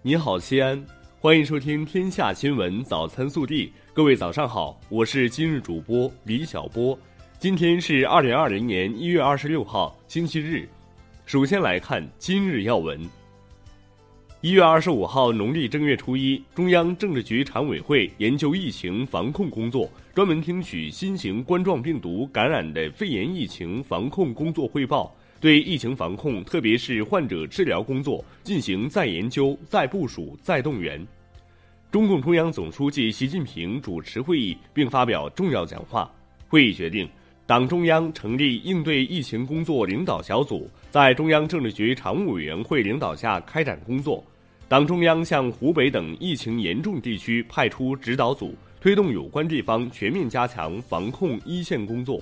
你好，西安，欢迎收听《天下新闻早餐速递》。各位早上好，我是今日主播李小波。今天是二零二零年一月二十六号，星期日。首先来看今日要闻。一月二十五号，农历正月初一，中央政治局常委会研究疫情防控工作，专门听取新型冠状病毒感染的肺炎疫情防控工作汇报。对疫情防控，特别是患者治疗工作进行再研究、再部署、再动员。中共中央总书记习近平主持会议并发表重要讲话。会议决定，党中央成立应对疫情工作领导小组，在中央政治局常务委员会领导下开展工作。党中央向湖北等疫情严重地区派出指导组，推动有关地方全面加强防控一线工作。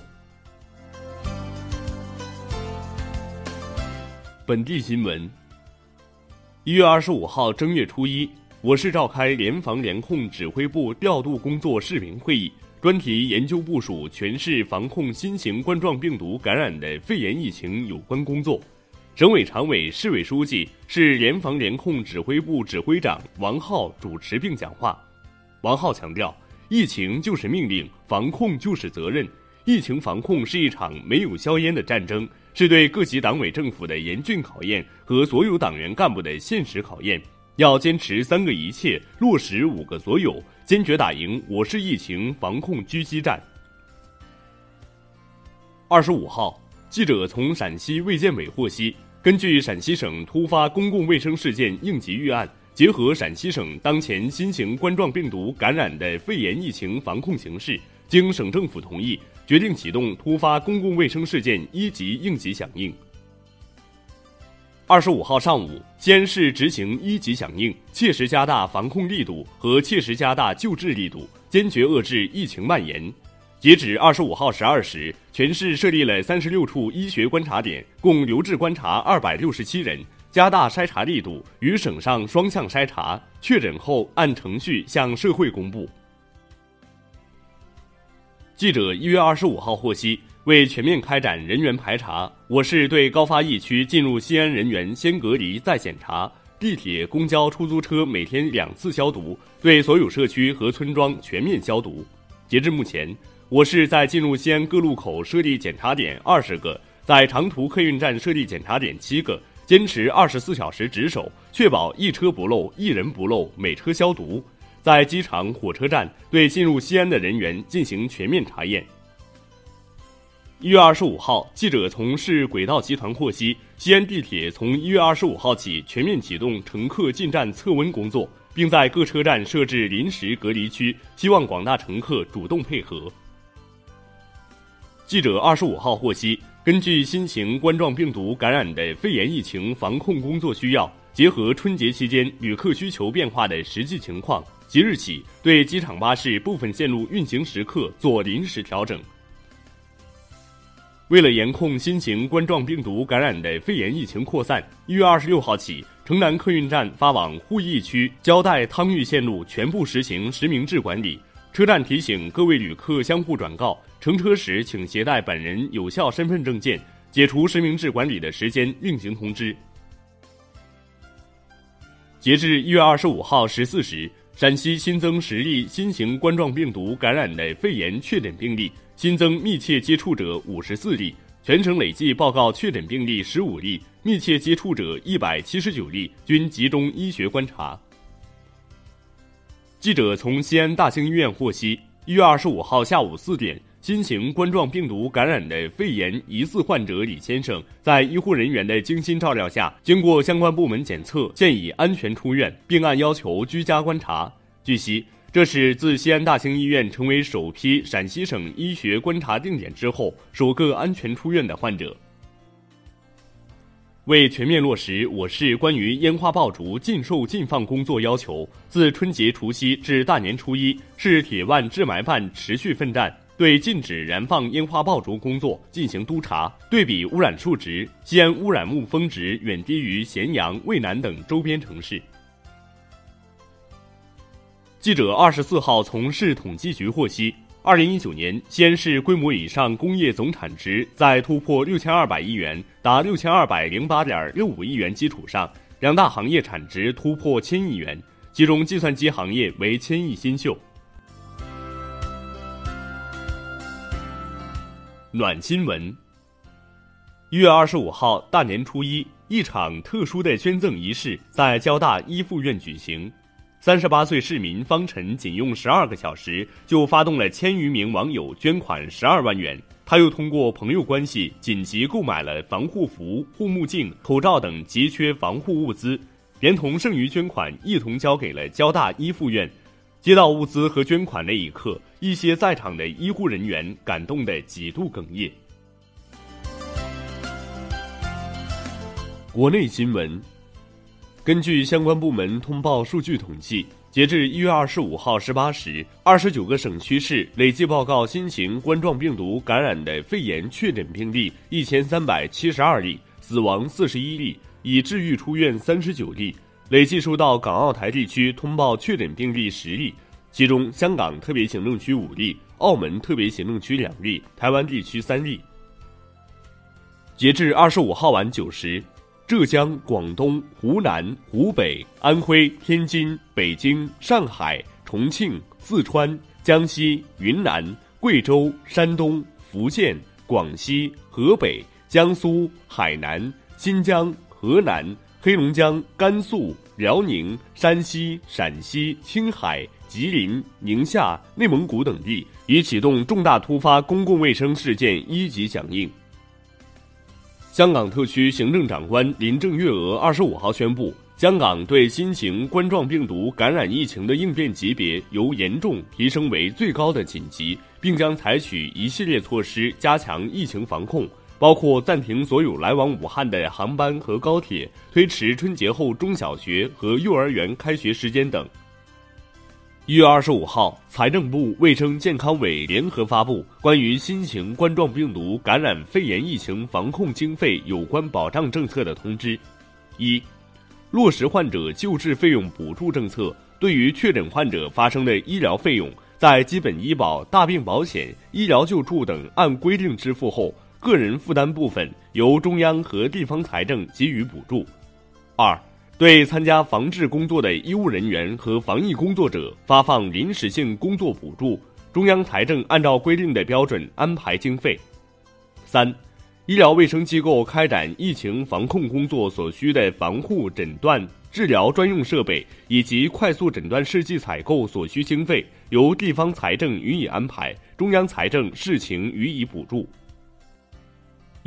本地新闻。一月二十五号正月初一，我市召开联防联控指挥部调度工作视频会议，专题研究部署全市防控新型冠状病毒感染的肺炎疫情有关工作。省委常委、市委书记、市联防联控指挥部指挥长王浩主持并讲话。王浩强调，疫情就是命令，防控就是责任。疫情防控是一场没有硝烟的战争。是对各级党委政府的严峻考验和所有党员干部的现实考验。要坚持三个一切，落实五个所有，坚决打赢我市疫情防控狙击战。二十五号，记者从陕西卫健委获悉，根据陕西省突发公共卫生事件应急预案，结合陕西省当前新型冠状病毒感染的肺炎疫情防控形势，经省政府同意。决定启动突发公共卫生事件一级应急响应。二十五号上午，西安市执行一级响应，切实加大防控力度和切实加大救治力度，坚决遏制疫情蔓延。截止二十五号十二时，全市设立了三十六处医学观察点，共留置观察二百六十七人，加大筛查力度，与省上双向筛查，确诊后按程序向社会公布。记者一月二十五号获悉，为全面开展人员排查，我市对高发疫区进入西安人员先隔离再检查，地铁、公交、出租车每天两次消毒，对所有社区和村庄全面消毒。截至目前，我市在进入西安各路口设立检查点二十个，在长途客运站设立检查点七个，坚持二十四小时值守，确保一车不漏、一人不漏，每车消毒。在机场、火车站对进入西安的人员进行全面查验。一月二十五号，记者从市轨道集团获悉，西安地铁从一月二十五号起全面启动乘客进站测温工作，并在各车站设置临时隔离区，希望广大乘客主动配合。记者二十五号获悉，根据新型冠状病毒感染的肺炎疫情防控工作需要，结合春节期间旅客需求变化的实际情况。即日起，对机场巴士部分线路运行时刻做临时调整。为了严控新型冠状病毒感染的肺炎疫情扩散，一月二十六号起，城南客运站发往鄠邑区交代汤峪线路全部实行实名制管理。车站提醒各位旅客相互转告，乘车时请携带本人有效身份证件。解除实名制管理的时间另行通知。截至一月二十五号十四时。陕西新增十例新型冠状病毒感染的肺炎确诊病例，新增密切接触者五十四例，全省累计报告确诊病例十五例，密切接触者一百七十九例，均集中医学观察。记者从西安大兴医院获悉，一月二十五号下午四点，新型冠状病毒感染的肺炎疑似患者李先生，在医护人员的精心照料下，经过相关部门检测，现已安全出院，并按要求居家观察。据悉，这是自西安大兴医院成为首批陕西省医学观察定点之后，首个安全出院的患者。为全面落实我市关于烟花爆竹禁售禁放工作要求，自春节除夕至大年初一，市铁腕治霾办持续奋战，对禁止燃放烟花爆竹工作进行督查。对比污染数值，西安污染物峰值远低于咸阳、渭南等周边城市。记者二十四号从市统计局获悉，二零一九年西安市规模以上工业总产值在突破六千二百亿元，达六千二百零八点六五亿元基础上，两大行业产值突破千亿元，其中计算机行业为千亿新秀。暖新闻。一月二十五号大年初一，一场特殊的捐赠仪式在交大一附院举行。三十八岁市民方晨仅用十二个小时就发动了千余名网友捐款十二万元。他又通过朋友关系紧急购买了防护服、护目镜、口罩等急缺防护物资，连同剩余捐款一同交给了交大一附院。接到物资和捐款那一刻，一些在场的医护人员感动得几度哽咽。国内新闻，根据相关部门通报数据统计，截至一月二十五号十八时，二十九个省区市累计报告新型冠状病毒感染的肺炎确诊病例一千三百七十二例，死亡四十一例，已治愈出院三十九例。累计收到港澳台地区通报确诊病例十例，其中香港特别行政区五例，澳门特别行政区两例，台湾地区三例。截至二十五号晚九时，浙江、广东、湖南、湖北、安徽、天津、北京、上海、重庆、四川、江西、云南、贵州、山东、福建、广西、河北、江苏、海南、新疆、河南。黑龙江、甘肃、辽宁、山西、陕西、青海、吉林、宁夏、内蒙古等地已启动重大突发公共卫生事件一级响应。香港特区行政长官林郑月娥二十五号宣布，香港对新型冠状病毒感染疫情的应变级别由严重提升为最高的紧急，并将采取一系列措施加强疫情防控。包括暂停所有来往武汉的航班和高铁，推迟春节后中小学和幼儿园开学时间等。一月二十五号，财政部、卫生健康委联合发布关于新型冠状病毒感染肺炎疫情防控经费有关保障政策的通知：一、落实患者救治费用补助政策，对于确诊患者发生的医疗费用，在基本医保、大病保险、医疗救助等按规定支付后。个人负担部分由中央和地方财政给予补助。二，对参加防治工作的医务人员和防疫工作者发放临时性工作补助，中央财政按照规定的标准安排经费。三，医疗卫生机构开展疫情防控工作所需的防护、诊断、治疗专用设备以及快速诊断试剂采购所需经费，由地方财政予以安排，中央财政视情予以补助。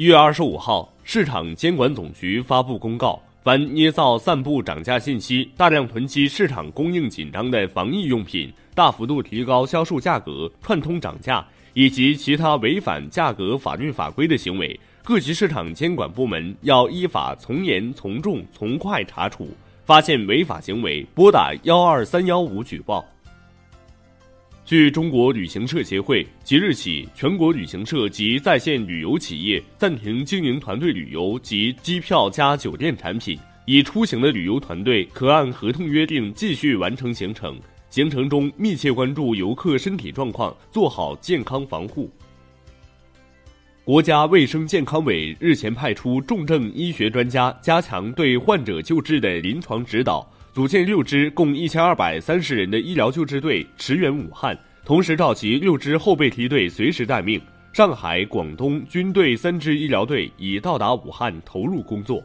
一月二十五号，市场监管总局发布公告，凡捏造、散布涨价信息、大量囤积市场供应紧张的防疫用品、大幅度提高销售价格、串通涨价以及其他违反价格法律法规的行为，各级市场监管部门要依法从严、从重、从快查处，发现违法行为，拨打幺二三幺五举报。据中国旅行社协会，即日起，全国旅行社及在线旅游企业暂停经营团队旅游及机票加酒店产品。已出行的旅游团队可按合同约定继续完成行程，行程中密切关注游客身体状况，做好健康防护。国家卫生健康委日前派出重症医学专家，加强对患者救治的临床指导。组建六支共一千二百三十人的医疗救治队驰援武汉，同时召集六支后备梯队随时待命。上海、广东军队三支医疗队已到达武汉投入工作。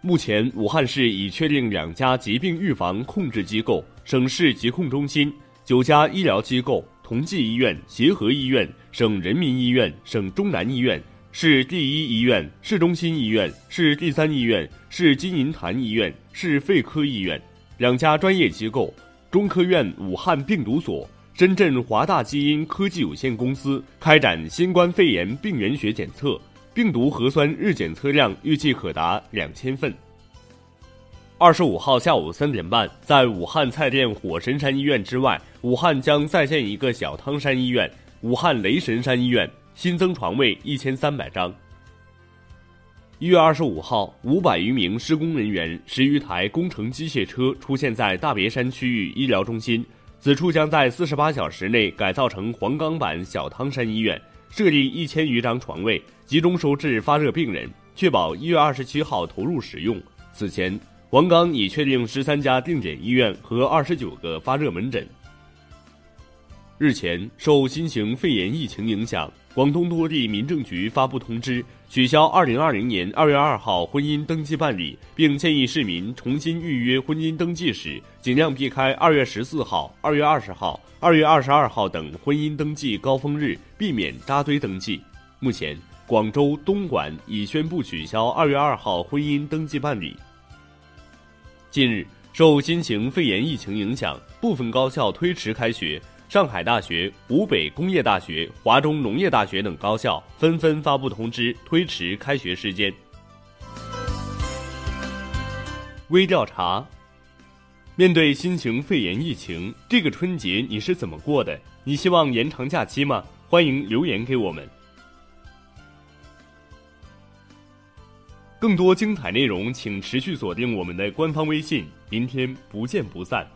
目前，武汉市已确定两家疾病预防控制机构：省市疾控中心；九家医疗机构：同济医院、协和医院、省人民医院、省中南医院。市第一医院、市中心医院、市第三医院、市金银潭医院、市肺科医院两家专业机构，中科院武汉病毒所、深圳华大基因科技有限公司开展新冠肺炎病原学检测，病毒核酸日检测量预计可达两千份。二十五号下午三点半，在武汉蔡甸火神山医院之外，武汉将再建一个小汤山医院——武汉雷神山医院。新增床位一千三百张。一月二十五号，五百余名施工人员、十余台工程机械车出现在大别山区域医疗中心，此处将在四十八小时内改造成黄冈版小汤山医院，设立一千余张床位，集中收治发热病人。确保一月二十七号投入使用。此前，黄冈已确定十三家定点医院和二十九个发热门诊。日前，受新型肺炎疫情影响，广东多地民政局发布通知，取消二零二零年二月二号婚姻登记办理，并建议市民重新预约婚姻登记时，尽量避开二月十四号、二月二十号、二月二十二号等婚姻登记高峰日，避免扎堆登记。目前，广州、东莞已宣布取消二月二号婚姻登记办理。近日，受新型肺炎疫情影响，部分高校推迟开学。上海大学、湖北工业大学、华中农业大学等高校纷纷发布通知，推迟开学时间。微调查：面对新型肺炎疫情，这个春节你是怎么过的？你希望延长假期吗？欢迎留言给我们。更多精彩内容，请持续锁定我们的官方微信。明天不见不散。